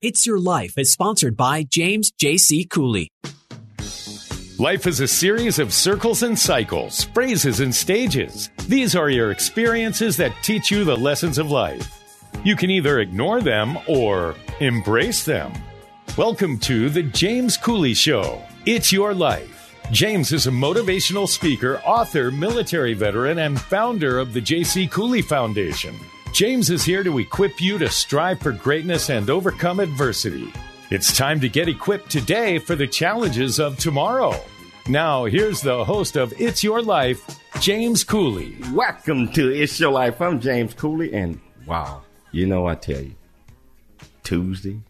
It's Your Life is sponsored by James J.C. Cooley. Life is a series of circles and cycles, phrases and stages. These are your experiences that teach you the lessons of life. You can either ignore them or embrace them. Welcome to The James Cooley Show. It's your life. James is a motivational speaker, author, military veteran, and founder of the J.C. Cooley Foundation. James is here to equip you to strive for greatness and overcome adversity. It's time to get equipped today for the challenges of tomorrow. Now, here's the host of It's Your Life, James Cooley. Welcome to It's Your Life. I'm James Cooley, and wow, you know, I tell you, Tuesday,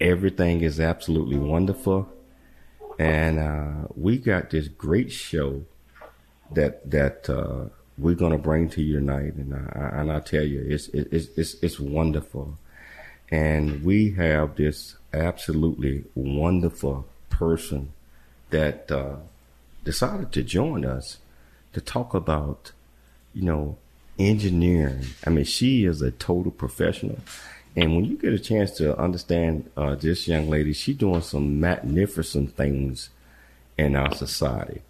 everything is absolutely wonderful, and uh, we got this great show that that uh, we're gonna bring to you tonight, and I, and I tell you, it's it's it's it's wonderful, and we have this absolutely wonderful person that uh, decided to join us to talk about, you know, engineering. I mean, she is a total professional. And when you get a chance to understand uh, this young lady, she's doing some magnificent things in our society.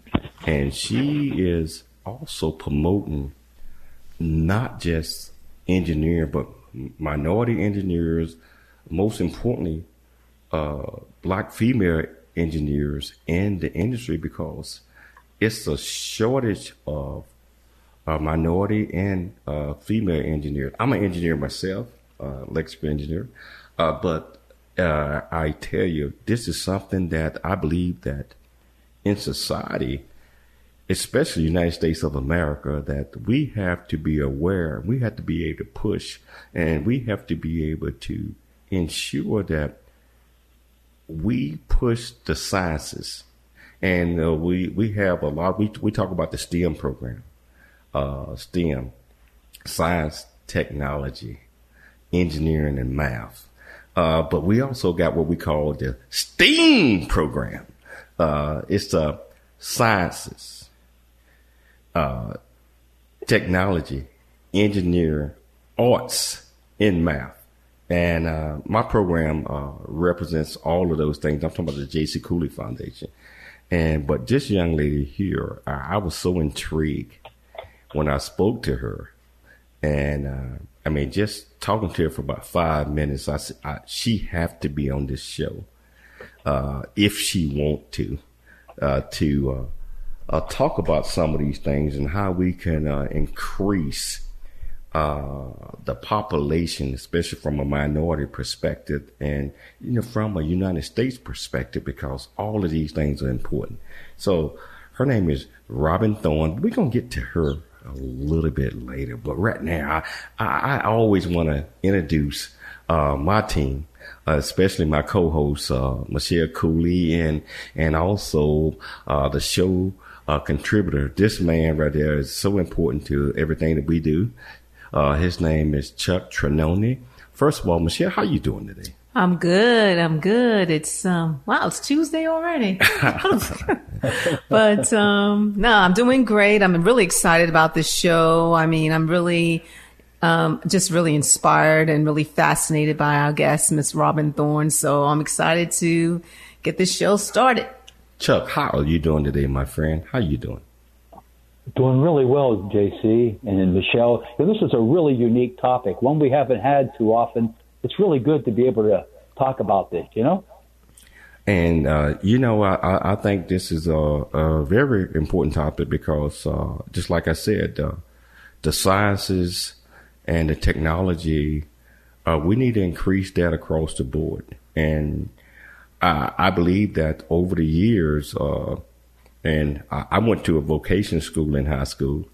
And she is also promoting not just engineering, but minority engineers, most importantly, uh, black female engineers in the industry because it's a shortage of uh, minority and uh, female engineers. I'm an engineer myself, uh, electrical engineer, uh, but uh, I tell you, this is something that I believe that in society, especially the United States of America, that we have to be aware, we have to be able to push, and we have to be able to ensure that we push the sciences, and uh, we we have a lot. We we talk about the STEM program, uh, STEM, science, technology, engineering, and math. Uh, but we also got what we call the STEAM program. Uh, it's the sciences, uh, technology, engineer, arts, in math. And uh, my program uh, represents all of those things. I'm talking about the J.C. Cooley Foundation. And but this young lady here, I, I was so intrigued when I spoke to her, and uh, I mean, just talking to her for about five minutes, I said she have to be on this show uh, if she want to uh, to uh, talk about some of these things and how we can increase uh, the population, especially from a minority perspective, and you know from a United States perspective, because all of these things are important. So her name is Robin Thorne. We're gonna get to her a little bit later, but right now, I, I, I always want to introduce uh, my team. Uh, especially my co-host uh, Michelle Cooley and and also uh, the show uh, contributor. This man right there is so important to everything that we do. Uh, his name is Chuck Trinoni. First of all, Michelle, how are you doing today? I'm good. I'm good. It's um wow, it's Tuesday already. but um no, I'm doing great. I'm really excited about this show. I mean, I'm really um just really inspired and really fascinated by our guest, Miss Robin Thorne. So I'm excited to get this show started. Chuck, how are you doing today, my friend? How are you doing? Doing really well, JC and Michelle. This is a really unique topic, one we haven't had too often. It's really good to be able to talk about this, you know? And, uh, you know, I, I think this is a, a very important topic because, uh, just like I said, uh, the sciences and the technology, uh, we need to increase that across the board. And I, I believe that over the years, uh, and I, went to a vocational school in high school,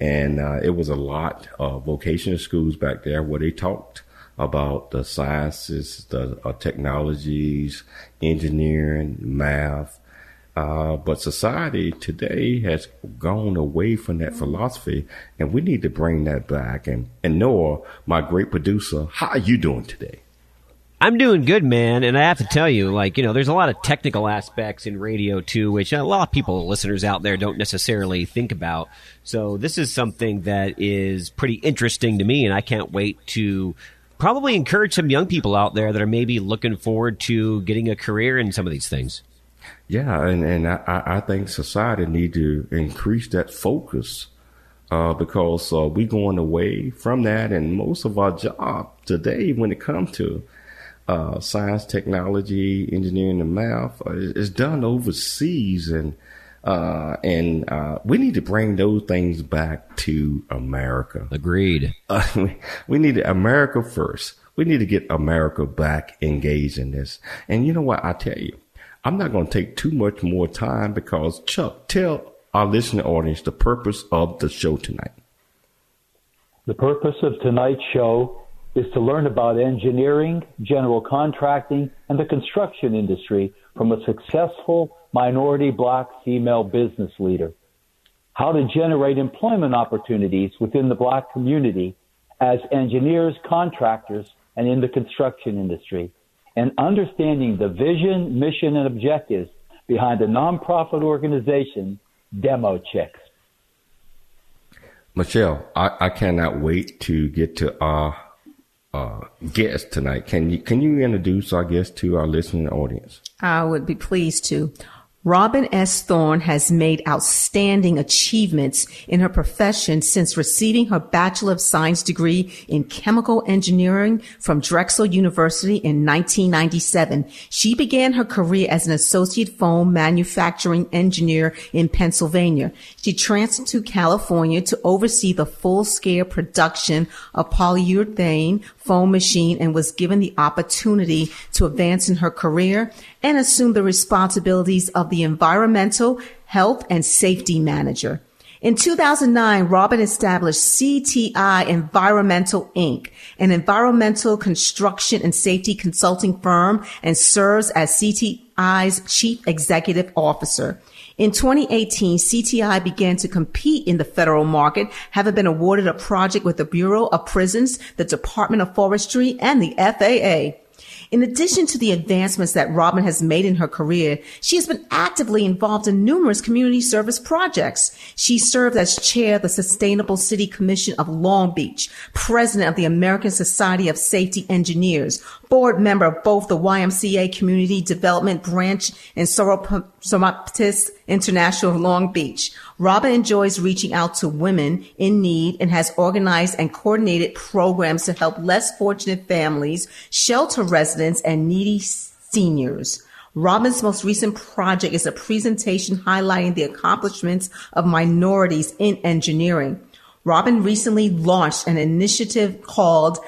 and uh, it was a lot of vocational schools back there where they talked about the sciences, the uh, technologies, engineering, math. Uh, but society today has gone away from that philosophy, and we need to bring that back. And, and Noah, my great producer, how are you doing today? I'm doing good, man. And I have to tell you, like, you know, there's a lot of technical aspects in radio too, which a lot of people, listeners out there don't necessarily think about. So this is something that is pretty interesting to me and I can't wait to probably encourage some young people out there that are maybe looking forward to getting a career in some of these things. Yeah, and and I, I think society need to increase that focus uh, because uh, we going away from that, and most of our job today, when it comes to uh, science, technology, engineering, and math, uh, is done overseas, and uh, and uh, we need to bring those things back to America. Agreed. we need America first. We need to get America back engaged in this. And you know what? I tell you, I'm not going to take too much more time because Chuck, tell our listening audience the purpose of the show tonight. The purpose of tonight's show is to learn about engineering, general contracting, and the construction industry from a successful minority black female business leader. How to generate employment opportunities within the black community as engineers, contractors, and in the construction industry, and understanding the vision, mission, and objectives behind a nonprofit organization demo chicks. Michelle, I, I cannot wait to get to our uh, guest tonight. Can you can you introduce our guest to our listening audience? I would be pleased to. Robin S. Thorne has made outstanding achievements in her profession since receiving her Bachelor of Science degree in Chemical Engineering from Drexel University in 1997. She began her career as an associate foam manufacturing engineer in Pennsylvania. She transferred to California to oversee the full-scale production of polyurethane foam machine and was given the opportunity to advance in her career and assume the responsibilities of the environmental health and safety manager. In 2009, Robin established CTI Environmental Inc., an environmental construction and safety consulting firm and serves as CTI's chief executive officer. In 2018, CTI began to compete in the federal market, having been awarded a project with the Bureau of Prisons, the Department of Forestry, and the FAA. In addition to the advancements that Robin has made in her career, she has been actively involved in numerous community service projects. She served as chair of the Sustainable City Commission of Long Beach, president of the American Society of Safety Engineers, board member of both the YMCA Community Development Branch and Soroptimist International of Long Beach. Robin enjoys reaching out to women in need and has organized and coordinated programs to help less fortunate families, shelter residents, and needy seniors. Robin's most recent project is a presentation highlighting the accomplishments of minorities in engineering. Robin recently launched an initiative called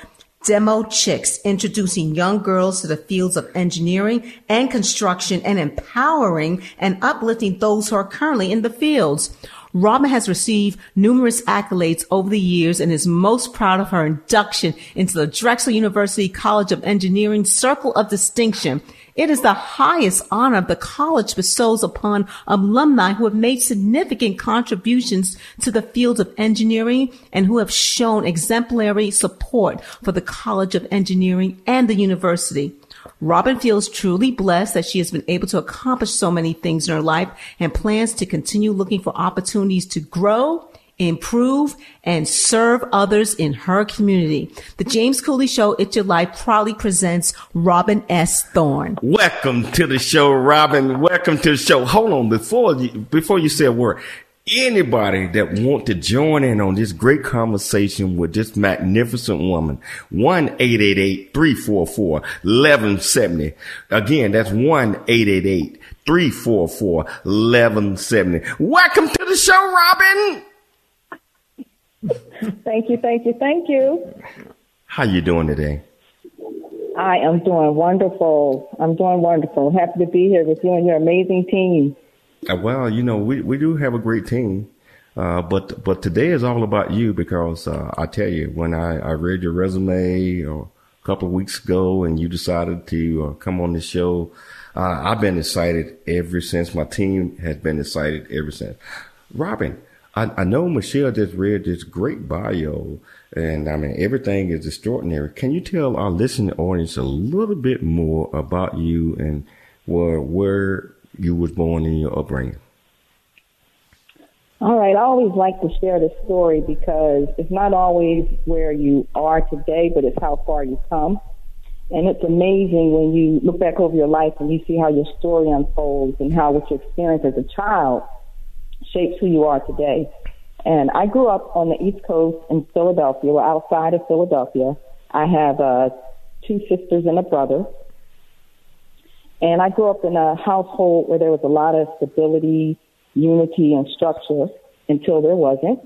Demo Chicks, introducing young girls to the fields of engineering and construction and empowering and uplifting those who are currently in the fields. Robin has received numerous accolades over the years and is most proud of her induction into the Drexel University College of Engineering Circle of Distinction it is the highest honor the college bestows upon alumni who have made significant contributions to the field of engineering and who have shown exemplary support for the College of Engineering and the university. Robin feels truly blessed that she has been able to accomplish so many things in her life and plans to continue looking for opportunities to grow improve, and serve others in her community. The James Cooley Show, It's Your Life, proudly presents Robin S. Thorne. Welcome to the show, Robin. Welcome to the show. Hold on, before you, before you say a word, anybody that want to join in on this great conversation with this magnificent woman, 1-888-344-1170. Again, that's 1-888-344-1170. Welcome to the show, Robin. thank you, thank you, thank you. How you doing today? I am doing wonderful. I'm doing wonderful. Happy to be here with you and your amazing team. Uh, well, you know, we, we do have a great team. Uh, but but today is all about you because uh, I tell you, when I, I read your resume a couple of weeks ago and you decided to uh, come on the show, uh, I've been excited ever since. My team has been excited ever since. Robin, I, I know Michelle just read this great bio, and I mean everything is extraordinary. Can you tell our listening audience a little bit more about you and where where you was born in your upbringing? All right, I always like to share the story because it's not always where you are today, but it's how far you come. And it's amazing when you look back over your life and you see how your story unfolds and how what you experienced as a child shapes who you are today. And I grew up on the East Coast in Philadelphia, or outside of Philadelphia. I have uh, two sisters and a brother. And I grew up in a household where there was a lot of stability, unity, and structure until there wasn't.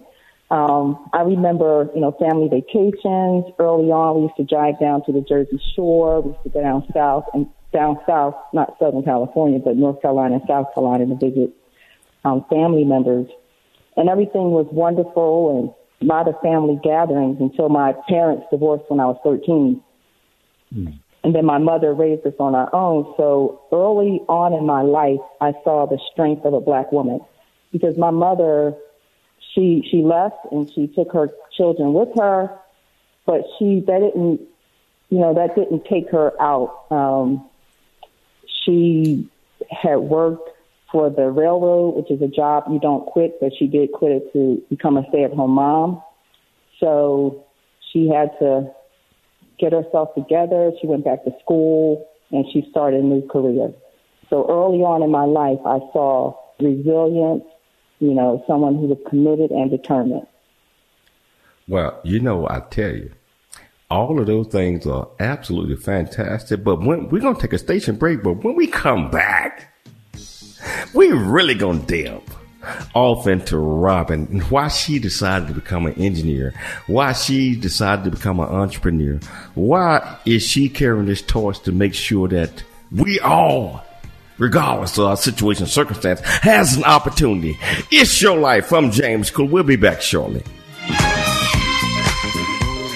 Um, I remember, you know, family vacations. Early on, we used to drive down to the Jersey Shore. We used to go down south and down south, not Southern California, but North Carolina and South Carolina to visit um, family members. And everything was wonderful and a lot of family gatherings until my parents divorced when I was 13. Mm. And then my mother raised us on our own. So early on in my life, I saw the strength of a black woman because my mother, she, she left and she took her children with her, but she, that didn't, you know, that didn't take her out. Um, she had worked for the railroad, which is a job you don't quit, but she did quit it to become a stay at home mom. So she had to get herself together. She went back to school and she started a new career. So early on in my life, I saw resilience, you know, someone who was committed and determined. Well, you know, I tell you, all of those things are absolutely fantastic. But when we're going to take a station break, but when we come back, we really going to delve off into Robin, why she decided to become an engineer, why she decided to become an entrepreneur, why is she carrying this torch to make sure that we all, regardless of our situation, circumstance, has an opportunity. It's your life. I'm James Cool. We'll be back shortly.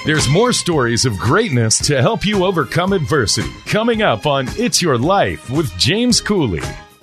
There's more stories of greatness to help you overcome adversity coming up on It's Your Life with James Cooley.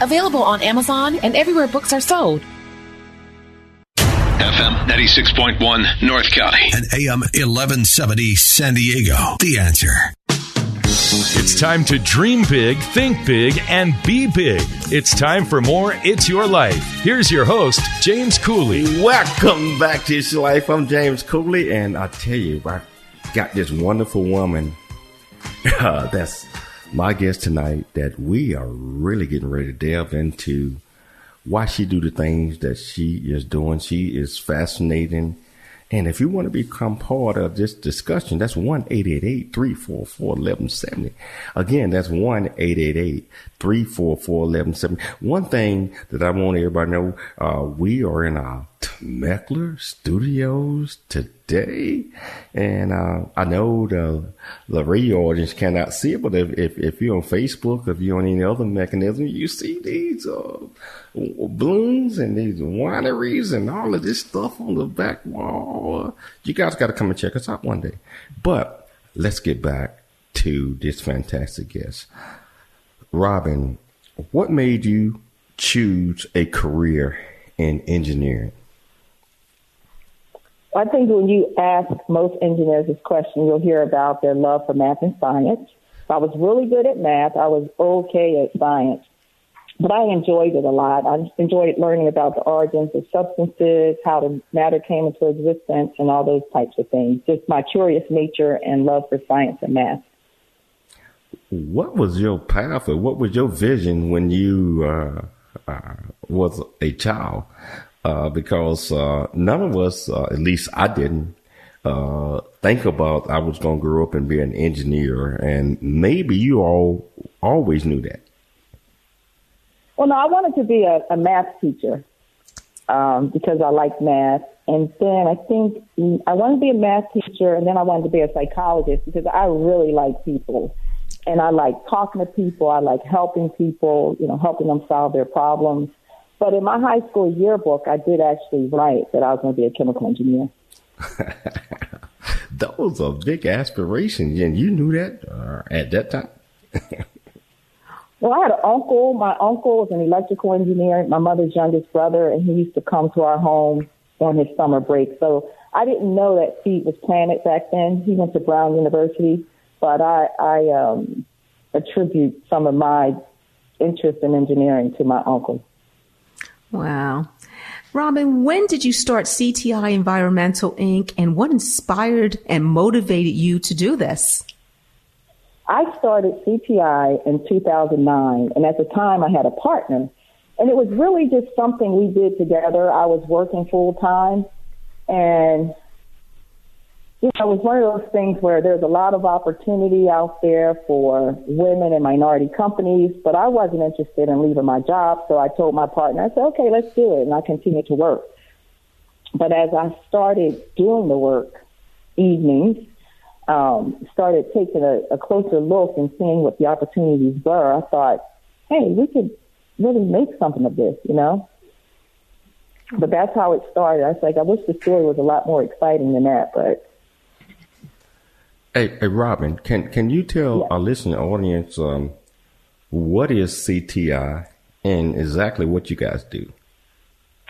available on Amazon and everywhere books are sold. FM 96.1 North County and AM 1170 San Diego. The answer. It's time to dream big, think big, and be big. It's time for more It's Your Life. Here's your host, James Cooley. Welcome back to It's Your Life. I'm James Cooley, and I tell you, I got this wonderful woman uh, that's my guest tonight that we are really getting ready to delve into why she do the things that she is doing. She is fascinating. And if you want to become part of this discussion, that's 1-888-344-1170. Again, that's 1-888-344-1170. One thing that I want everybody to know, uh, we are in our Meckler Studios today. And uh, I know the, the radio audience cannot see it, but if, if, if, you're on Facebook, if you're on any other mechanism, you see these uh, balloons and these wineries and all of this stuff on the back wall. You guys got to come and check us out one day. But let's get back to this fantastic guest. Robin, what made you choose a career in engineering? I think when you ask most engineers this question, you'll hear about their love for math and science. I was really good at math. I was okay at science, but I enjoyed it a lot. I enjoyed learning about the origins of substances, how the matter came into existence, and all those types of things. Just my curious nature and love for science and math. What was your path, or what was your vision when you uh, uh, was a child? Uh, because uh, none of us, uh, at least I didn't, uh, think about I was going to grow up and be an engineer, and maybe you all always knew that. Well, no, I wanted to be a, a math teacher um, because I like math, and then I think I wanted to be a math teacher, and then I wanted to be a psychologist because I really like people, and I like talking to people. I like helping people, you know, helping them solve their problems. But in my high school yearbook, I did actually write that I was going to be a chemical engineer. Those are big aspirations, and you knew that uh, at that time. well, I had an uncle. My uncle was an electrical engineer, my mother's youngest brother, and he used to come to our home on his summer break. So I didn't know that seed was planted back then. He went to Brown University, but I, I um, attribute some of my interest in engineering to my uncle. Wow. Robin, when did you start CTI Environmental Inc. and what inspired and motivated you to do this? I started CTI in 2009, and at the time I had a partner, and it was really just something we did together. I was working full time, and you know, it was one of those things where there's a lot of opportunity out there for women and minority companies, but I wasn't interested in leaving my job. So I told my partner, I said, okay, let's do it. And I continued to work. But as I started doing the work evenings, um, started taking a, a closer look and seeing what the opportunities were, I thought, hey, we could really make something of this, you know? But that's how it started. I was like, I wish the story was a lot more exciting than that, but Hey, hey, Robin, can can you tell our listening audience um, what is CTI and exactly what you guys do?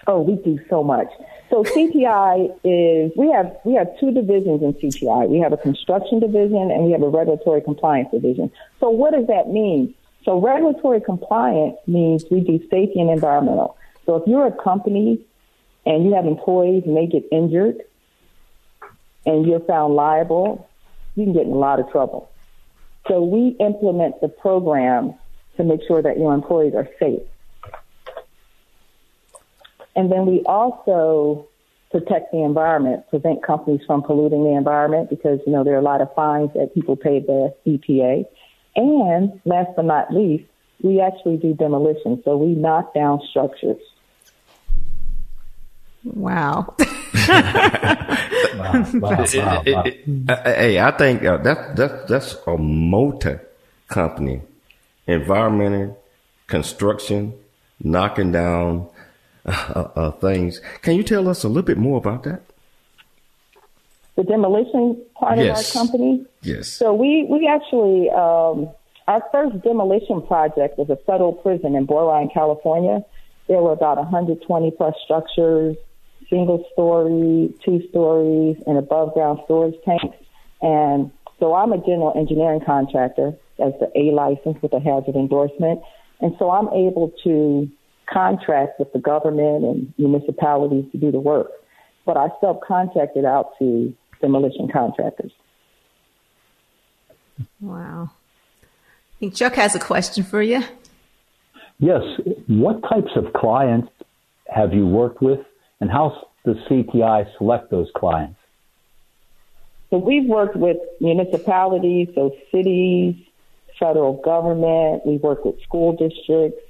Oh, we do so much. So CTI is we have we have two divisions in CTI. We have a construction division and we have a regulatory compliance division. So what does that mean? So regulatory compliance means we do safety and environmental. So if you're a company and you have employees and they get injured and you're found liable, you can get in a lot of trouble. So we implement the program to make sure that your employees are safe. And then we also protect the environment, prevent companies from polluting the environment because, you know, there are a lot of fines that people pay the EPA. And last but not least, we actually do demolition. So we knock down structures. Wow. wow, wow, wow, hey, I think uh, that, that, that's a motor company. Environmental, construction, knocking down uh, uh, things. Can you tell us a little bit more about that? The demolition part yes. of our company? Yes. So we, we actually, um, our first demolition project was a federal prison in Boron, California. There were about 120 plus structures single story, two stories, and above ground storage tanks. And so I'm a general engineering contractor as the A license with a hazard endorsement. And so I'm able to contract with the government and municipalities to do the work. But I subcontract it out to demolition contractors. Wow. I think Chuck has a question for you. Yes. What types of clients have you worked with and how does CTI select those clients? So we've worked with municipalities, so cities, federal government. We work with school districts,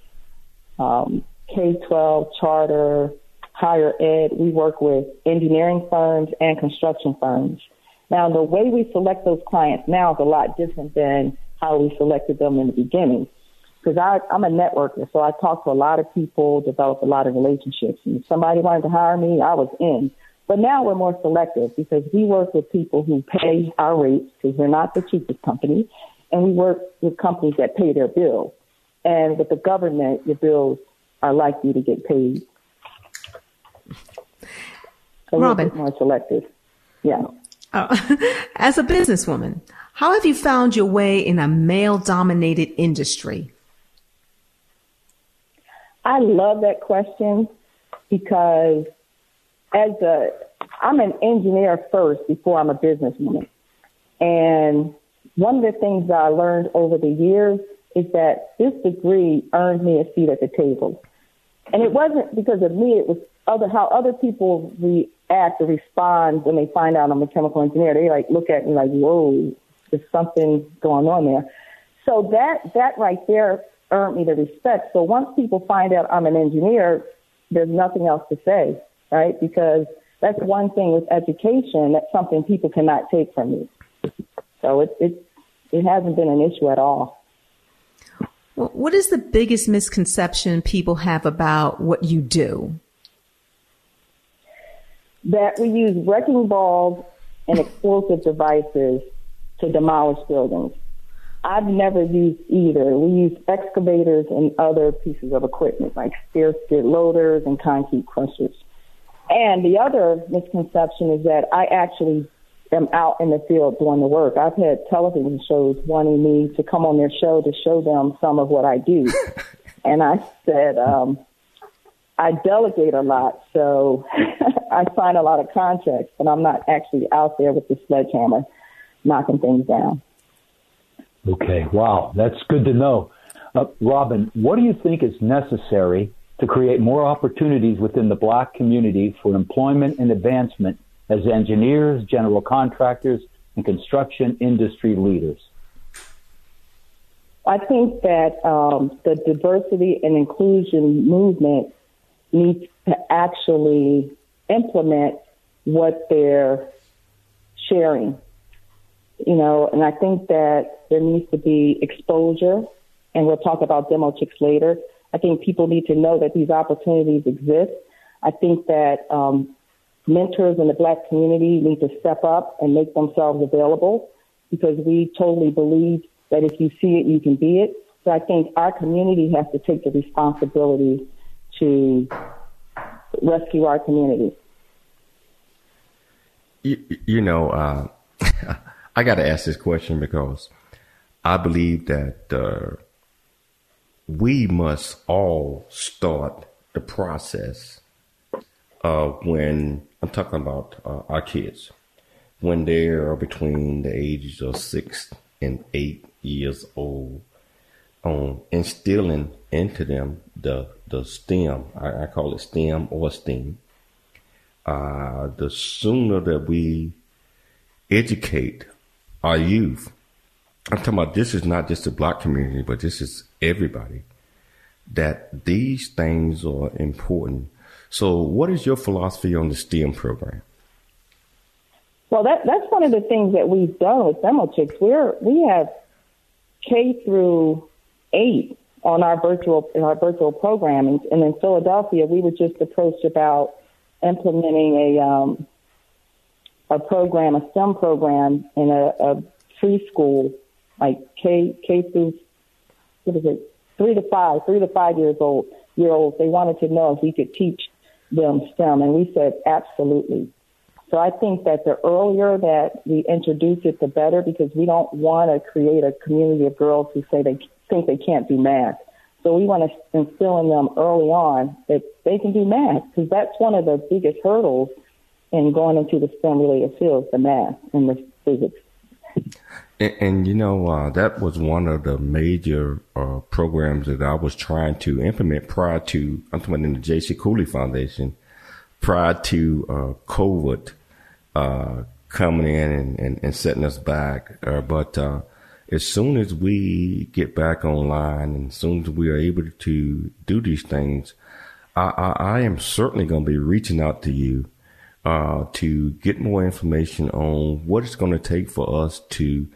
um, K-12, charter, higher ed. We work with engineering firms and construction firms. Now, the way we select those clients now is a lot different than how we selected them in the beginning because I'm a networker, so I talk to a lot of people, develop a lot of relationships. And if somebody wanted to hire me, I was in. But now we're more selective because we work with people who pay our rates because we're not the cheapest company, and we work with companies that pay their bills. And with the government, your bills are likely to get paid. a Robin. little bit more selective. Yeah. Oh. As a businesswoman, how have you found your way in a male dominated industry? I love that question because as a I'm an engineer first before I'm a businesswoman. And one of the things that I learned over the years is that this degree earned me a seat at the table. And it wasn't because of me, it was other how other people react or respond when they find out I'm a chemical engineer. They like look at me like, whoa, there's something going on there. So that that right there earned me the respect. So once people find out I'm an engineer, there's nothing else to say, right? Because that's one thing with education. That's something people cannot take from me. So it it it hasn't been an issue at all. Well, what is the biggest misconception people have about what you do? That we use wrecking balls and explosive devices to demolish buildings. I've never used either. We use excavators and other pieces of equipment like stair skid loaders and concrete crushers. And the other misconception is that I actually am out in the field doing the work. I've had television shows wanting me to come on their show to show them some of what I do. and I said, um, I delegate a lot, so I sign a lot of contracts, but I'm not actually out there with the sledgehammer knocking things down. Okay, wow, that's good to know. Uh, Robin, what do you think is necessary to create more opportunities within the black community for employment and advancement as engineers, general contractors, and construction industry leaders? I think that um, the diversity and inclusion movement needs to actually implement what they're sharing. You know, and I think that there needs to be exposure, and we'll talk about demo chicks later. I think people need to know that these opportunities exist. I think that um, mentors in the black community need to step up and make themselves available because we totally believe that if you see it, you can be it. So I think our community has to take the responsibility to rescue our community. You, you know, uh, I got to ask this question because I believe that uh, we must all start the process of when I'm talking about uh, our kids when they are between the ages of six and eight years old on instilling into them the the STEM. I, I call it STEM or STEAM. Uh, the sooner that we educate our youth, I'm talking about this is not just the black community, but this is everybody. That these things are important. So, what is your philosophy on the STEM program? Well, that that's one of the things that we've done with Demo. We're we have K through eight on our virtual in our virtual programming, and in Philadelphia, we were just approached about implementing a um, a program, a STEM program in a, a preschool, like K K through what is it, three to five, three to five years old year olds. They wanted to know if we could teach them STEM, and we said absolutely. So I think that the earlier that we introduce it, the better, because we don't want to create a community of girls who say they think they can't do math. So we want to instill in them early on that they can do math, because that's one of the biggest hurdles in going into the STEM related fields, the math and the physics. And, and you know, uh, that was one of the major uh, programs that I was trying to implement prior to, I'm talking in the J.C. Cooley Foundation, prior to uh, COVID uh, coming in and, and, and, setting us back. Uh, but uh, as soon as we get back online and as soon as we are able to do these things, I, I, I am certainly going to be reaching out to you uh, to get more information on what it's going to take for us to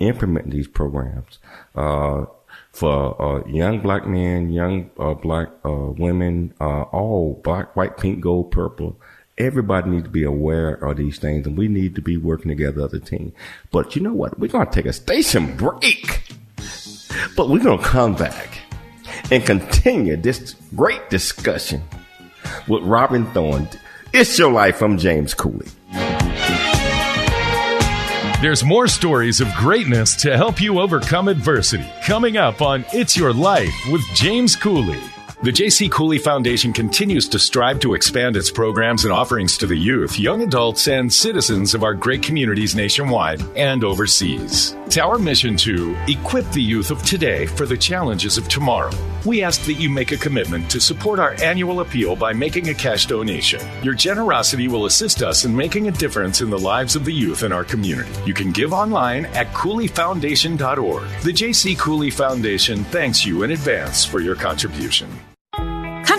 implement these programs. Uh, for uh, young black men, young uh, black uh, women, uh, all black, white, pink, gold, purple. Everybody needs to be aware of these things, and we need to be working together as a team. But you know what? We're going to take a station break, but we're going to come back and continue this great discussion with Robin Thorne. It's Your Life. I'm James Cooley. There's more stories of greatness to help you overcome adversity coming up on It's Your Life with James Cooley. The J.C. Cooley Foundation continues to strive to expand its programs and offerings to the youth, young adults, and citizens of our great communities nationwide and overseas. It's our mission to equip the youth of today for the challenges of tomorrow. We ask that you make a commitment to support our annual appeal by making a cash donation. Your generosity will assist us in making a difference in the lives of the youth in our community. You can give online at CooleyFoundation.org. The J.C. Cooley Foundation thanks you in advance for your contribution.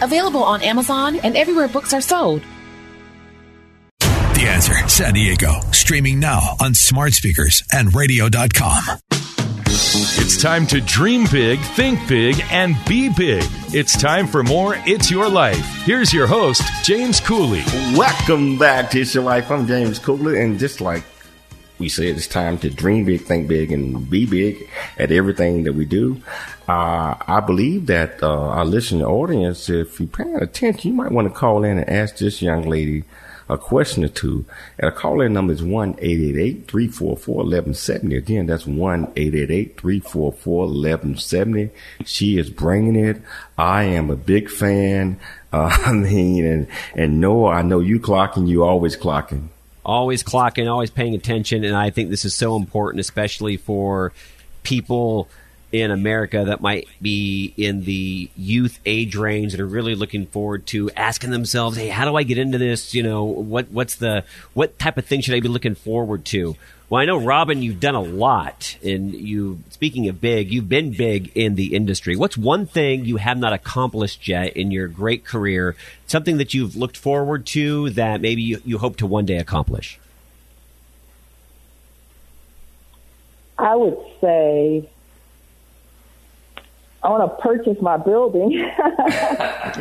available on Amazon and everywhere books are sold. The Answer San Diego, streaming now on smart speakers and radio.com. It's time to dream big, think big, and be big. It's time for more It's Your Life. Here's your host, James Cooley. Welcome back to It's Your Life. I'm James Cooley, and just like we said, it's time to dream big, think big, and be big at everything that we do. Uh, I believe that uh, our listening audience, if you're paying attention, you might want to call in and ask this young lady a question or two. And a call in number is 1 344 1170. Again, that's 1 344 1170. She is bringing it. I am a big fan. Uh, I mean, and, and Noah, I know you clocking, you always clocking. Always clocking, always paying attention. And I think this is so important, especially for people in America that might be in the youth age range that are really looking forward to asking themselves, "Hey, how do I get into this? You know, what what's the what type of thing should I be looking forward to?" Well, I know Robin, you've done a lot, and you. Speaking of big, you've been big in the industry. What's one thing you have not accomplished yet in your great career? Something that you've looked forward to that maybe you, you hope to one day accomplish. I would say I want to purchase my building.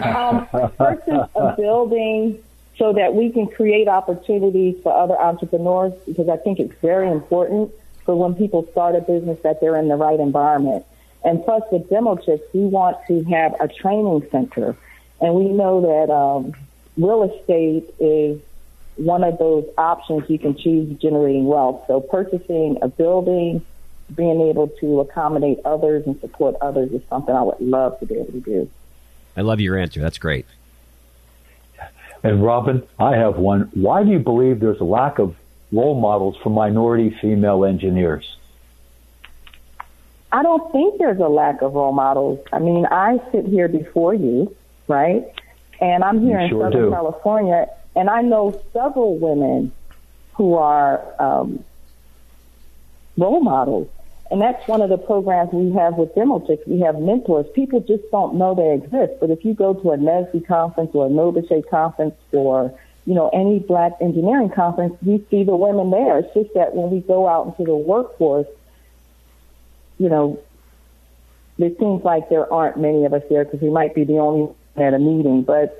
um, purchase a building so that we can create opportunities for other entrepreneurs because I think it's very important for when people start a business that they're in the right environment. And plus with Demo Chicks, we want to have a training center. And we know that um, real estate is one of those options you can choose generating wealth. So purchasing a building, being able to accommodate others and support others is something I would love to be able to do. I love your answer. That's great. And Robin, I have one. Why do you believe there's a lack of role models for minority female engineers? I don't think there's a lack of role models. I mean, I sit here before you, right? And I'm here You in sure Southern do. California, and I know several women who are um, role models. And that's one of the programs we have with Demo Chicks. We have mentors. People just don't know they exist. But if you go to a NSBE conference or a NOBCChE conference or, you know, any black engineering conference, you see the women there. It's just that when we go out into the workforce, you know, it seems like there aren't many of us there because we might be the only one at a meeting. But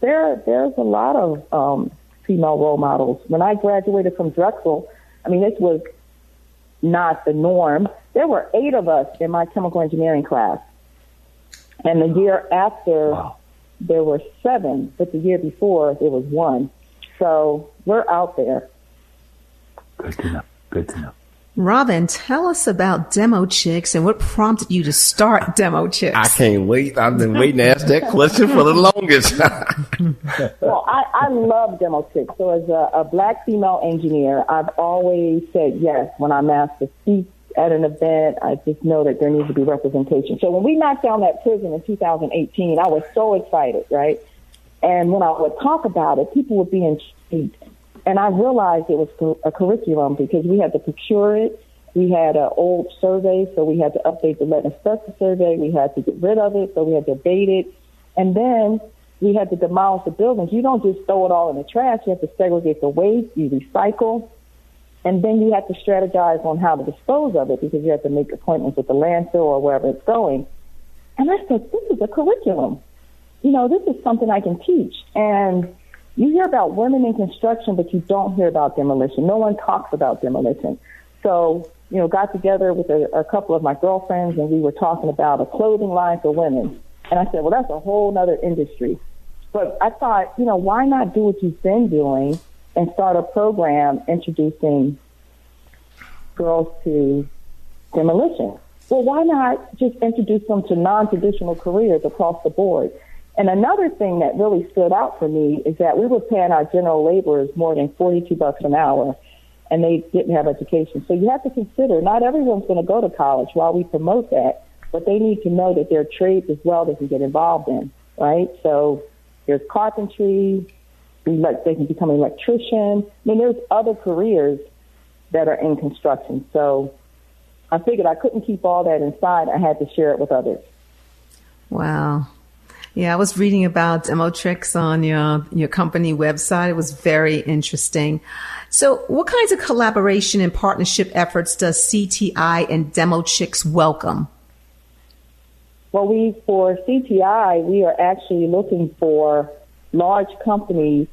there, there's a lot of um, female role models. When I graduated from Drexel, I mean, this was not the norm. There were eight of us in my chemical engineering class. And the year after, there were seven, but the year before, there was one. So we're out there. Good to know. Good to know. Robin, tell us about Demo Chicks and what prompted you to start Demo Chicks. I can't wait. I've been waiting to ask that question for the longest. well, I, I love demo chicks. So as a, a black female engineer, I've always said yes when I'm asked to speak at an event. I just know that there needs to be representation. So when we knocked down that prison in 2018, I was so excited, right? And when I would talk about it, people would be intrigued. And I realized it was a curriculum because we had to procure it. We had an old survey, so we had to update the and asbestos survey. We had to get rid of it, so we had to abate it. And then we had to demolish the buildings. You don't just throw it all in the trash. You have to segregate the waste, you recycle, and then you have to strategize on how to dispose of it because you have to make appointments with the landfill or wherever it's going. And I said, this is a curriculum. You know, this is something I can teach. And you hear about women in construction, but you don't hear about demolition. No one talks about demolition. So, you know, got together with a, a couple of my girlfriends and we were talking about a clothing line for women. And I said, well, that's a whole other industry. But I thought, you know, why not do what you've been doing and start a program introducing girls to demolition? Well, why not just introduce them to non-traditional careers across the board? And another thing that really stood out for me is that we were paying our general laborers more than 42 bucks an hour and they didn't have education. So you have to consider not everyone's going to go to college while we promote that, but they need to know that there are trades as well they can get involved in, right? So there's carpentry, they can become an electrician. I mean, there's other careers that are in construction. So I figured I couldn't keep all that inside. I had to share it with others. Wow. Yeah, I was reading about Demo Chicks on your your company website. It was very interesting. So, what kinds of collaboration and partnership efforts does CTI and Demo Chicks welcome? Well, we for CTI, we are actually looking for large companies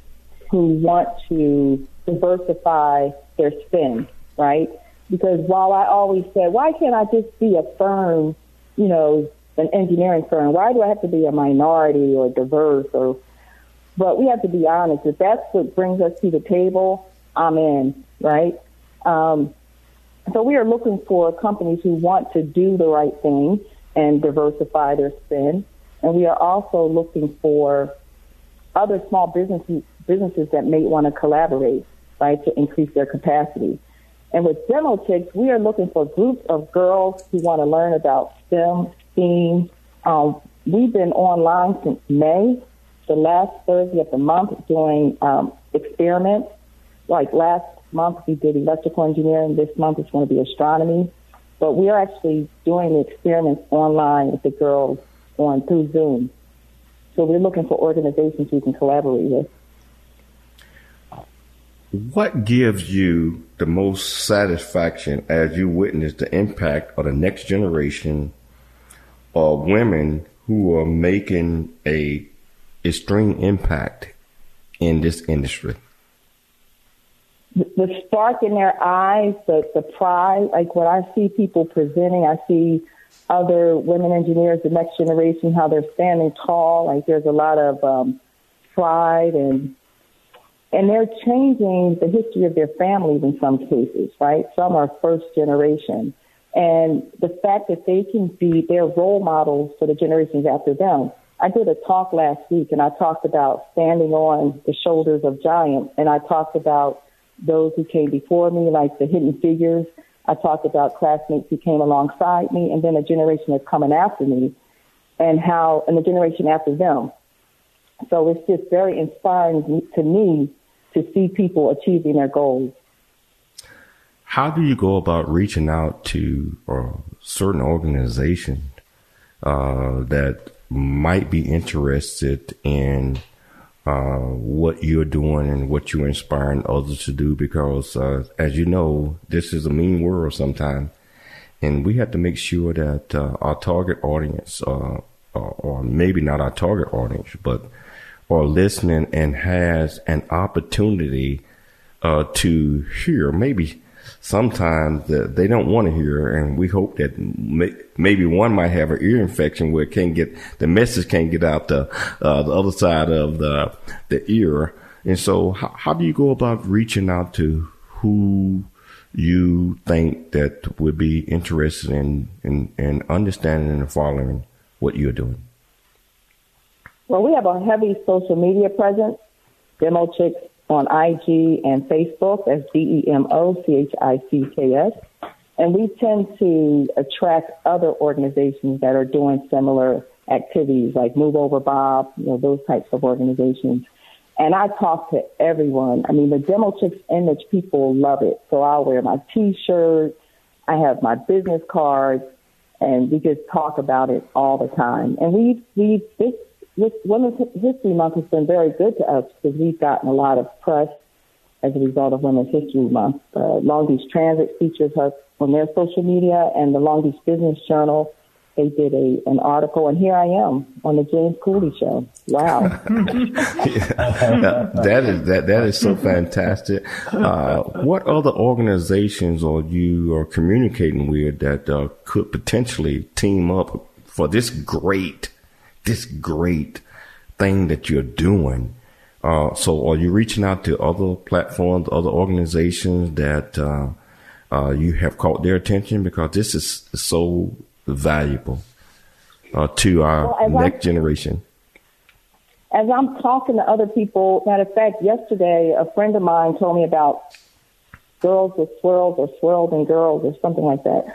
who want to diversify their spend, right? Because while I always said, why can't I just be a firm, you know, an engineering firm. Why do I have to be a minority or diverse or but we have to be honest. If that's what brings us to the table, I'm in, right? Um, so we are looking for companies who want to do the right thing and diversify their spend. And we are also looking for other small businesses, businesses that may want to collaborate, right, to increase their capacity. And with Demo Demotrix, we are looking for groups of girls who want to learn about STEM, STEAM. Um, we've been online since May, the last Thursday of the month, doing um, experiments. Like last month, we did electrical engineering. This month, it's going to be astronomy. But we are actually doing the experiments online with the girls on through Zoom. So we're looking for organizations we can collaborate with. What gives you the most satisfaction as you witness the impact of the next generation women who are making a extreme impact in this industry? The spark in their eyes, the, the pride, like when I see people presenting, I see other women engineers, the next generation, how they're standing tall. Like there's a lot of um, pride and and they're changing the history of their families in some cases, right? Some are first generation. And the fact that they can be their role models for the generations after them. I did a talk last week and I talked about standing on the shoulders of giants and I talked about those who came before me, like the hidden figures. I talked about classmates who came alongside me and then a generation that's coming after me and how, and the generation after them. So it's just very inspiring to me to see people achieving their goals. How do you go about reaching out to uh, certain organization uh, that might be interested in uh, what you're doing and what you're inspiring others to do? Because, uh, as you know, this is a mean world sometimes, and we have to make sure that uh, our target audience, uh, or maybe not our target audience, but are listening and has an opportunity uh, to hear. Maybe sometimes they don't want to hear, and we hope that may, maybe one might have an ear infection where it can't get the message can't get out the uh, the other side of the the ear. And so, how, how do you go about reaching out to who you think that would be interested in in, in understanding and following what you're doing? Well, we have a heavy social media presence. Demo Chicks on IG and Facebook as D E M O C H I C K S. And we tend to attract other organizations that are doing similar activities like Move Over Bob, you know, those types of organizations. And I talk to everyone. I mean, the Demo Chicks image, people love it. So I'll wear my t-shirt. I have my business cards and we just talk about it all the time. And we've, we, this Women's History Month has been very good to us because we've gotten a lot of press as a result of Women's History Month. Uh, Long Beach Transit features us on their social media, and the Long Beach Business Journal they did a an article, and here I am on the James Cooley Show. Wow, yeah, that is that that is so fantastic. Uh, what other organizations are you are communicating with that uh, could potentially team up for this great this great thing that you're doing? Uh, so, are you reaching out to other platforms, other organizations that uh, uh, you have caught their attention because this is so valuable uh, to our well, next I'm, generation? As I'm talking to other people, matter of fact, yesterday a friend of mine told me about girls with swirls or swirled and girls or something like that.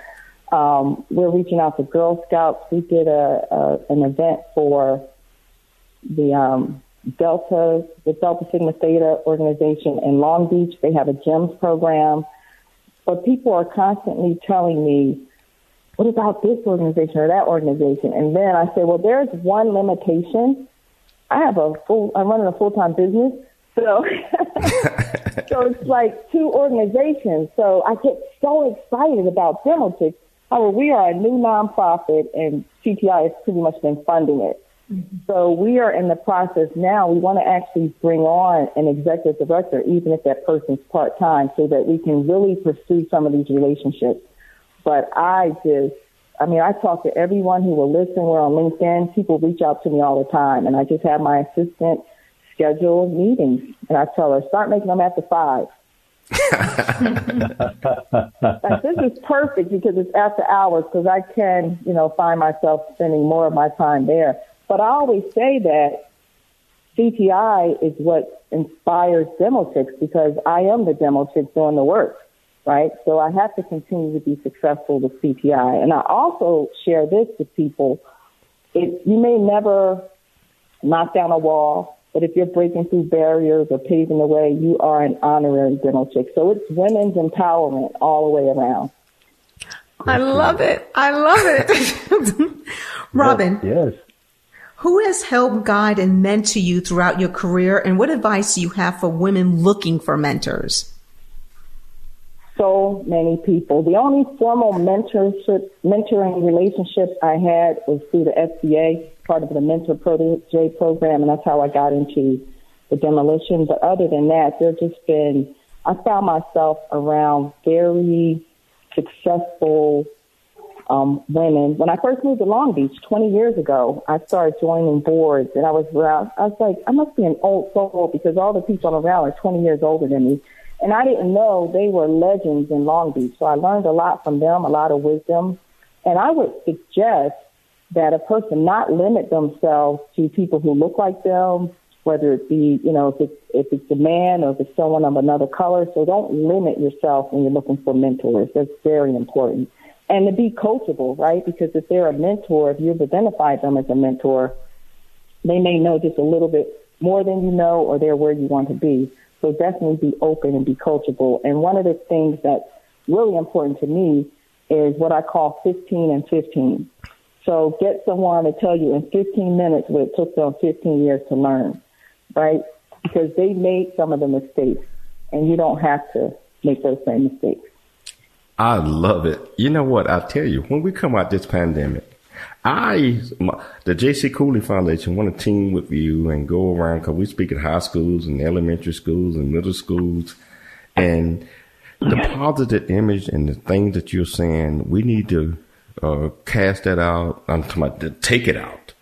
Um, we're reaching out to Girl Scouts. We did a, a an event for the um, Delta, the Delta Sigma Theta organization in Long Beach. They have a GEMS program. But people are constantly telling me what about this organization or that organization? And then I say, well, there's one limitation. I have a full, I'm running a full time business. So, so it's like two organizations. So I get so excited about Demo Chicks. However, we are a new nonprofit and CTI has pretty much been funding it. Mm-hmm. So we are in the process now. We want to actually bring on an executive director, even if that person's part time, so that we can really pursue some of these relationships. But I just, I mean, I talk to everyone who will listen. We're on LinkedIn. People reach out to me all the time. And I just have my assistant schedule meetings. And I tell her, start making them after five. This is perfect because it's after hours because I can, you know, find myself spending more of my time there. But I always say that CTI is what inspires demo chicks because I am the demo chick doing the work right? So I have to continue to be successful with CTI. And I also share this with people. It, you may never knock down a wall, but if you're breaking through barriers or paving the way, you are an honorary demo chick. So it's women's empowerment all the way around. I love it. I love it. Robin. Yes. Who has helped guide and mentor you throughout your career, and what advice do you have for women looking for mentors? so many people. The only formal mentorship, mentoring relationship I had was through the FCA, part of the Mentor Protege program, and that's how I got into the demolition. But other than that, there's just been, I found myself around very successful um, women. When I first moved to Long Beach 20 years ago, I started joining boards, and I was I was like, I must be an old soul because all the people around are 20 years older than me. And I didn't know they were legends in Long Beach. So I learned a lot from them, a lot of wisdom. And I would suggest that a person not limit themselves to people who look like them, whether it be, you know, if it's, if it's a man or if it's someone of another color. So don't limit yourself when you're looking for mentors. That's very important. And to be coachable, right? Because if they're a mentor, if you've identified them as a mentor, they may know just a little bit more than you know or they're where you want to be. So definitely be open and be coachable. And one of the things that's really important to me is what I call 15 and 15. So get someone to tell you in 15 minutes what it took them 15 years to learn, right? Because they made some of the mistakes and you don't have to make those same mistakes. I love it. You know what? I tell you, when we come out this pandemic, I, my, the J.C. Cooley Foundation, want to team with you and go around because we speak at high schools and elementary schools and middle schools, and the positive image and the things that you're saying, we need to uh, cast that out. I'm talking about take it out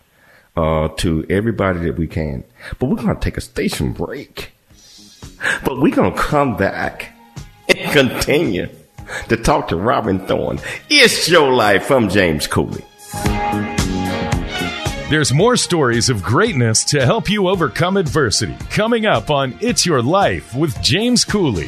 uh, to everybody that we can. But we're going to take a station break. But we're going to come back and continue to talk to Robin Thorne. It's your life from James Cooley. There's more stories of greatness to help you overcome adversity coming up on It's Your Life with James Cooley.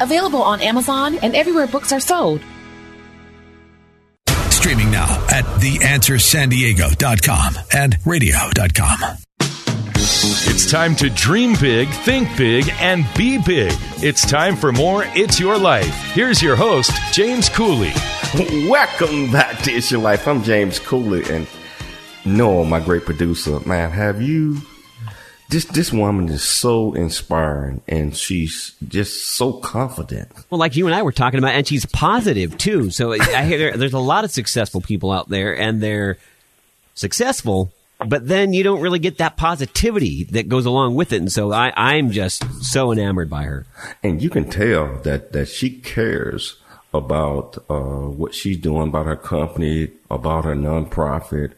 available on Amazon and everywhere books are sold. Streaming now at theanswersandiego.com and radio.com. It's time to dream big, think big, and be big. It's time for more It's Your Life. Here's your host, James Cooley. Welcome back to It's Your Life. I'm James Cooley, and Noah, my great producer. Man, have you this this woman is so inspiring and she's just so confident. Well, like you and I were talking about, and she's positive too. So I hear there's a lot of successful people out there, and they're successful, but then you don't really get that positivity that goes along with it. And so I, I'm just so enamored by her. And you can tell that that she cares about uh, what she's doing, about her company, about her nonprofit,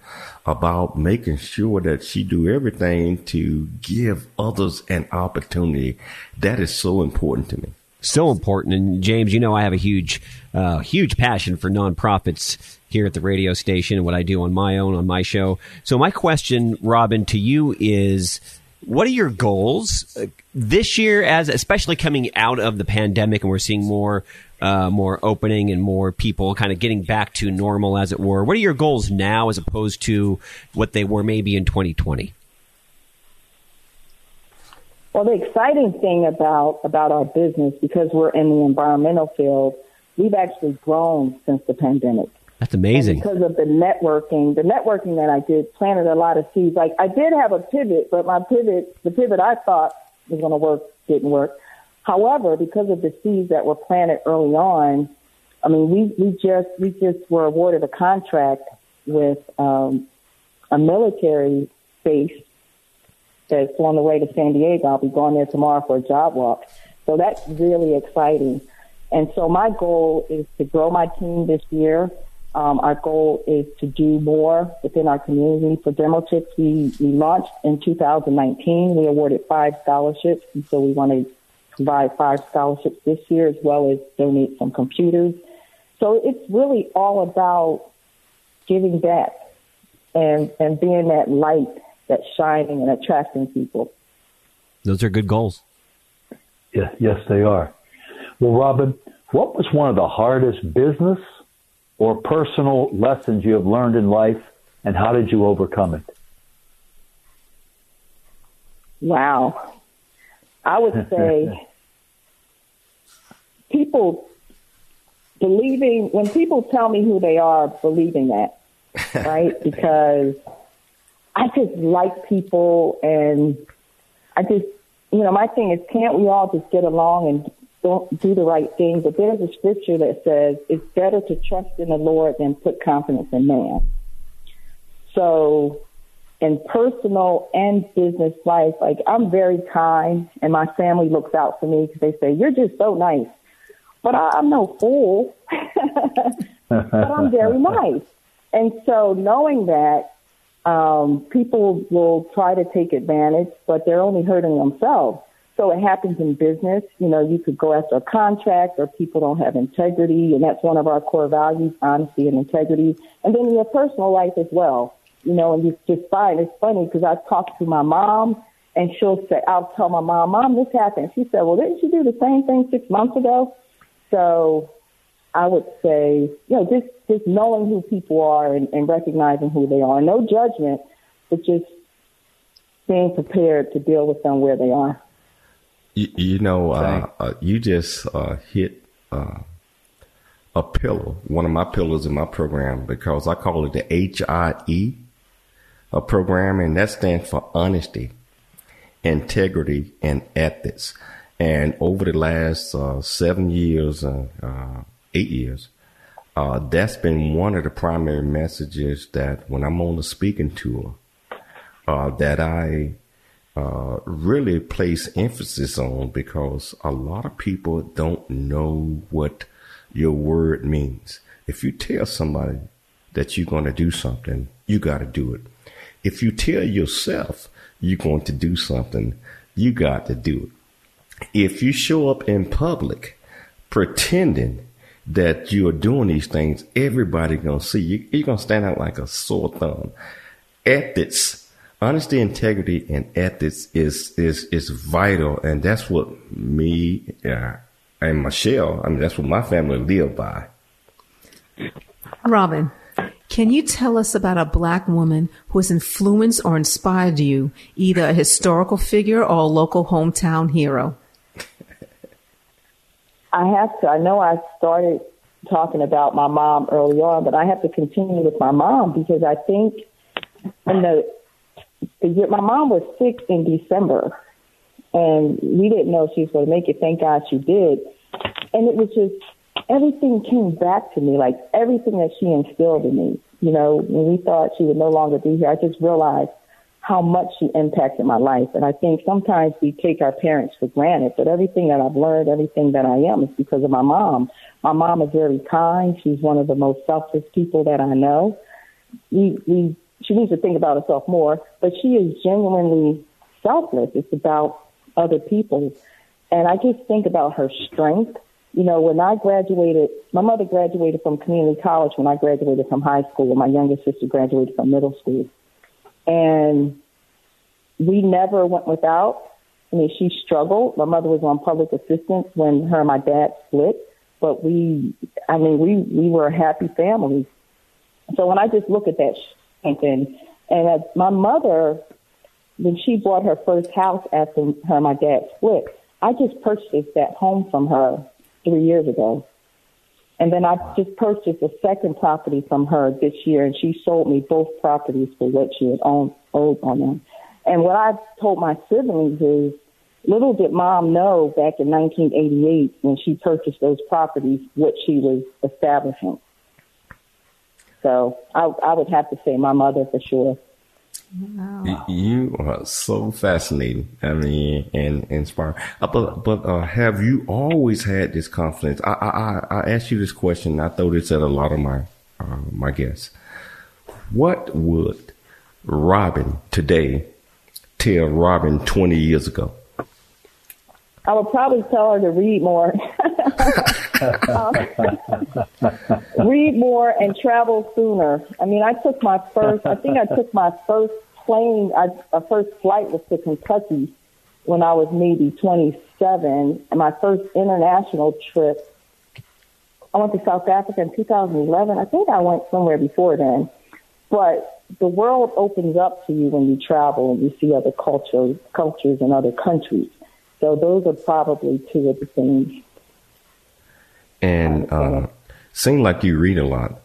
about making sure that she do everything to give others an opportunity. That is so important to me. So important. And James, you know, I have a huge, uh, huge passion for nonprofits here at the radio station and what I do on my own, on my show. So my question, Robin, to you is, what are your goals uh, this year as especially coming out of the pandemic and we're seeing more uh, more opening and more people kind of getting back to normal, as it were. What are your goals now, as opposed to what they were maybe in 2020? Well, the exciting thing about about our business, because we're in the environmental field, we've actually grown since the pandemic. That's amazing. And because of the networking, the networking that I did planted a lot of seeds. Like I did have a pivot, but my pivot, the pivot I thought was going to work, didn't work. However, because of the seeds that were planted early on, I mean, we, we just we just were awarded a contract with um, a military base that's on the way to San Diego. I'll be going there tomorrow for a job walk. So that's really exciting. And so my goal is to grow my team this year. Um, our goal is to do more within our community. For Demo Chicks, we, we launched in 2019. We awarded five scholarships, and so we want to provide five scholarships this year as well as donate some computers. So it's really all about giving back and, and being that light that's shining and attracting people. Those are good goals. Yeah, yes, they are. Well, Robin, what was one of the hardest business or personal lessons you have learned in life, and how did you overcome it? Wow. I would say people believing when people tell me who they are, believing that, right? because I just like people and I just, you know, my thing is can't we all just get along and don't do the right thing? But there's a scripture that says it's better to trust in the Lord than put confidence in man. So in personal and business life, like I'm very kind and my family looks out for me because they say, you're just so nice. But I, am no fool. but I'm very nice. And so knowing that, um, people will try to take advantage, but they're only hurting themselves. So it happens in business. You know, you could go after a contract or people don't have integrity. And that's one of our core values, honesty and integrity. And then in your personal life as well, you know, and you just find it's funny because I talked to my mom and she'll say, I'll tell my mom, Mom, this happened. She said, Well, didn't you do the same thing six months ago? So I would say, you know, just just knowing who people are and, and recognizing who they are. No judgment, but just being prepared to deal with them where they are. You, you know, uh, uh, you just uh, hit uh, a pillar, one of my pillars in my program, because I call it the HIE a program, and that stands for honesty, integrity, and ethics. And over the last uh, seven years, uh, eight years, uh, that's been one of the primary messages that when I'm on the speaking tour, uh, that I uh, really place emphasis on because a lot of people don't know what your word means. If you tell somebody that you're going to do something, you got to do it. If you tell yourself you're going to do something, you got to do it. If you show up in public pretending that you're doing these things, everybody gonna see you. You're gonna stand out like a sore thumb. Ethics, honesty, integrity, and ethics is is is vital, and that's what me uh, and Michelle. I mean, that's what my family live by. Robin, can you tell us about a black woman who has influenced or inspired you, either a historical figure or a local hometown hero? I have to. I know I started talking about my mom early on, but I have to continue with my mom because I think in the, the year my mom was sick in December, and we didn't know she was going to make it. Thank God she did, and it was just everything came back to me, like everything that she instilled in me. You know, when we thought she would no longer be here, I just realized how much she impacted my life. And I think sometimes we take our parents for granted, but everything that I've learned, everything that I am is because of my mom. My mom is very kind. She's one of the most selfless people that I know. We, we, she needs to think about herself more, but she is genuinely selfless. It's about other people. And I just think about her strength. You know, when I graduated, my mother graduated from community college when I graduated from high school. My younger sister graduated from middle school and we never went without. I mean, she struggled. My mother was on public assistance when her and my dad split, but we, I mean, we we were a happy family. So when I just look at that, and and my mother, when she bought her first house after her and my dad split, I just purchased that home from her three years ago. And then I just purchased a second property from her this year, and she sold me both properties for what she had owned, owed on them. And what I told my siblings is, little did mom know back in 1988 when she purchased those properties what she was establishing. So I, I would have to say my mother for sure. Wow. You are so fascinating. I mean, and inspiring. Uh, but but uh, have you always had this confidence? I I I asked you this question. I throw this at a lot of my uh, my guests. What would Robin today tell Robin twenty years ago? I would probably tell her to read more. read more and travel sooner. I mean, I took my first, I think I took my first plane, I, a first flight was to Kentucky when I was maybe 27. And my first international trip, I went to South Africa in 2011. I think I went somewhere before then. But the world opens up to you when you travel and you see other cultures, cultures in other countries. So those are probably two of the things. And uh, seem like you read a lot.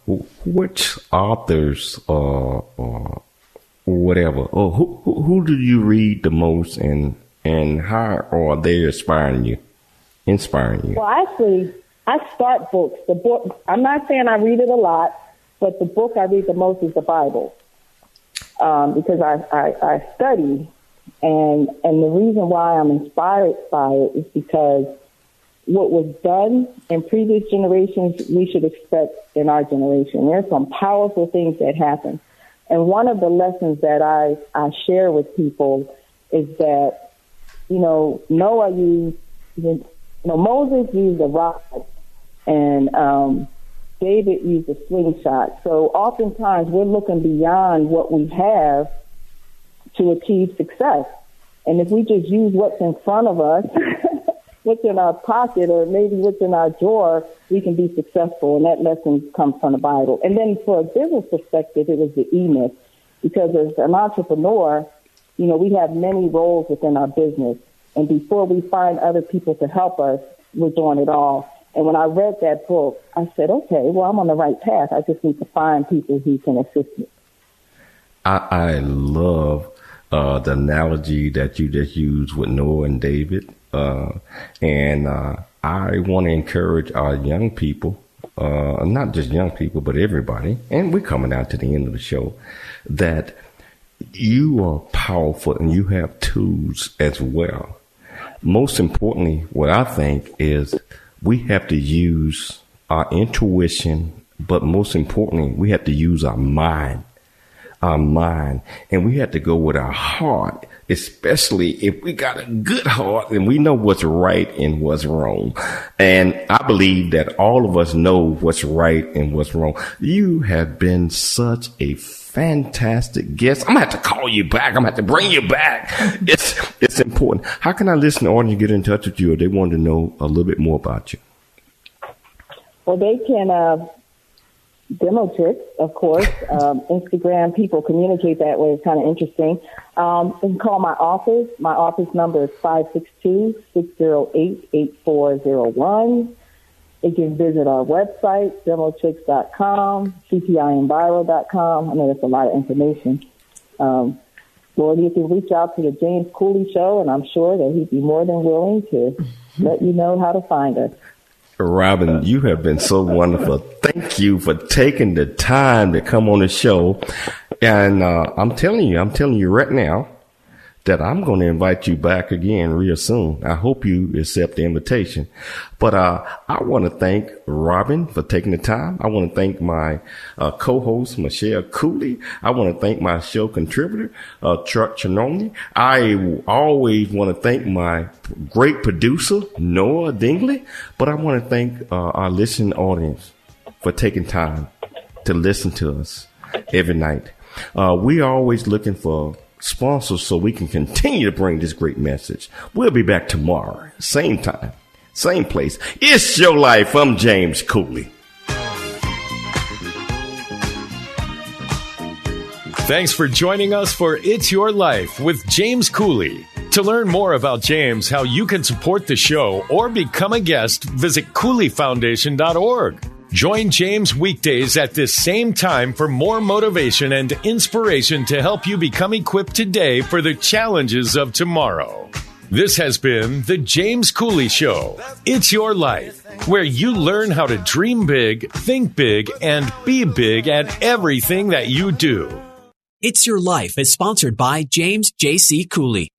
Which authors uh, or whatever, or who, who, who do you read the most, and and how are they inspiring you? Inspiring you? Well, actually, I start books. The book. I'm not saying I read it a lot, but the book I read the most is the Bible um, because I, I, I study and and the reason why I'm inspired by it is because what was done in previous generations, we should expect in our generation. There's some powerful things that happen. And one of the lessons that I, I share with people is that, you know, Noah used, you know, Moses used a rod and um, David used a slingshot. So oftentimes we're looking beyond what we have to achieve success. And if we just use what's in front of us, what's in our pocket, or maybe what's in our drawer, we can be successful. And that lesson comes from the Bible. And then for a business perspective, it was the E myth. Because as an entrepreneur, you know, we have many roles within our business. And before we find other people to help us, we're doing it all. And when I read that book, I said, okay, well, I'm on the right path. I just need to find people who can assist me. I, I love uh, the analogy that you just used with Noah and David. Uh, and uh, I want to encourage our young people, uh, not just young people, but everybody, and we're coming out to the end of the show, that you are powerful and you have tools as well. Most importantly, what I think is we have to use our intuition, but most importantly, we have to use our mind. Our mind. And we have to go with our heart, especially if we got a good heart and we know what's right and what's wrong. And I believe that all of us know what's right and what's wrong. You have been such a fantastic guest. I'm gonna have to call you back. I'm gonna have to bring you back. It's it's important. How can I listen to audience get in touch with you Or they want to know a little bit more about you? Well, they can uh, Demo Chicks, of course. Um, Instagram people communicate that way. It's kind of interesting. Um, you can call my office. My office number is 562-608-8401. They can visit our website, demochicks.com, cpinviro.com. I know that's a lot of information. Um, or you can reach out to the James Cooley Show, and I'm sure that he'd be more than willing to let you know how to find us. Robin, you have been so wonderful. Thank you for taking the time to come on the show. And uh, I'm telling you, I'm telling you right now, that I'm going to invite you back again real soon. I hope you accept the invitation. But uh, I want to thank Robin for taking the time. I want to thank my uh, co-host Michelle Cooley. I want to thank my show contributor uh, Chuck Chinoni. I always want to thank my great producer Noah Dingley. But I want to thank uh, our listening audience for taking time to listen to us every night. Uh, we are always looking for sponsors so we can continue to bring this great message. We'll be back tomorrow, same time, same place. It's your life. I'm James Cooley. Thanks for joining us for It's Your Life with James Cooley. To learn more about James, how you can support the show, or become a guest, visit CooleyFoundation.org. Join James weekdays at this same time for more motivation and inspiration to help you become equipped today for the challenges of tomorrow. This has been The James Cooley Show. It's your life, where you learn how to dream big, think big, and be big at everything that you do. It's Your Life is sponsored by James J.C. Cooley.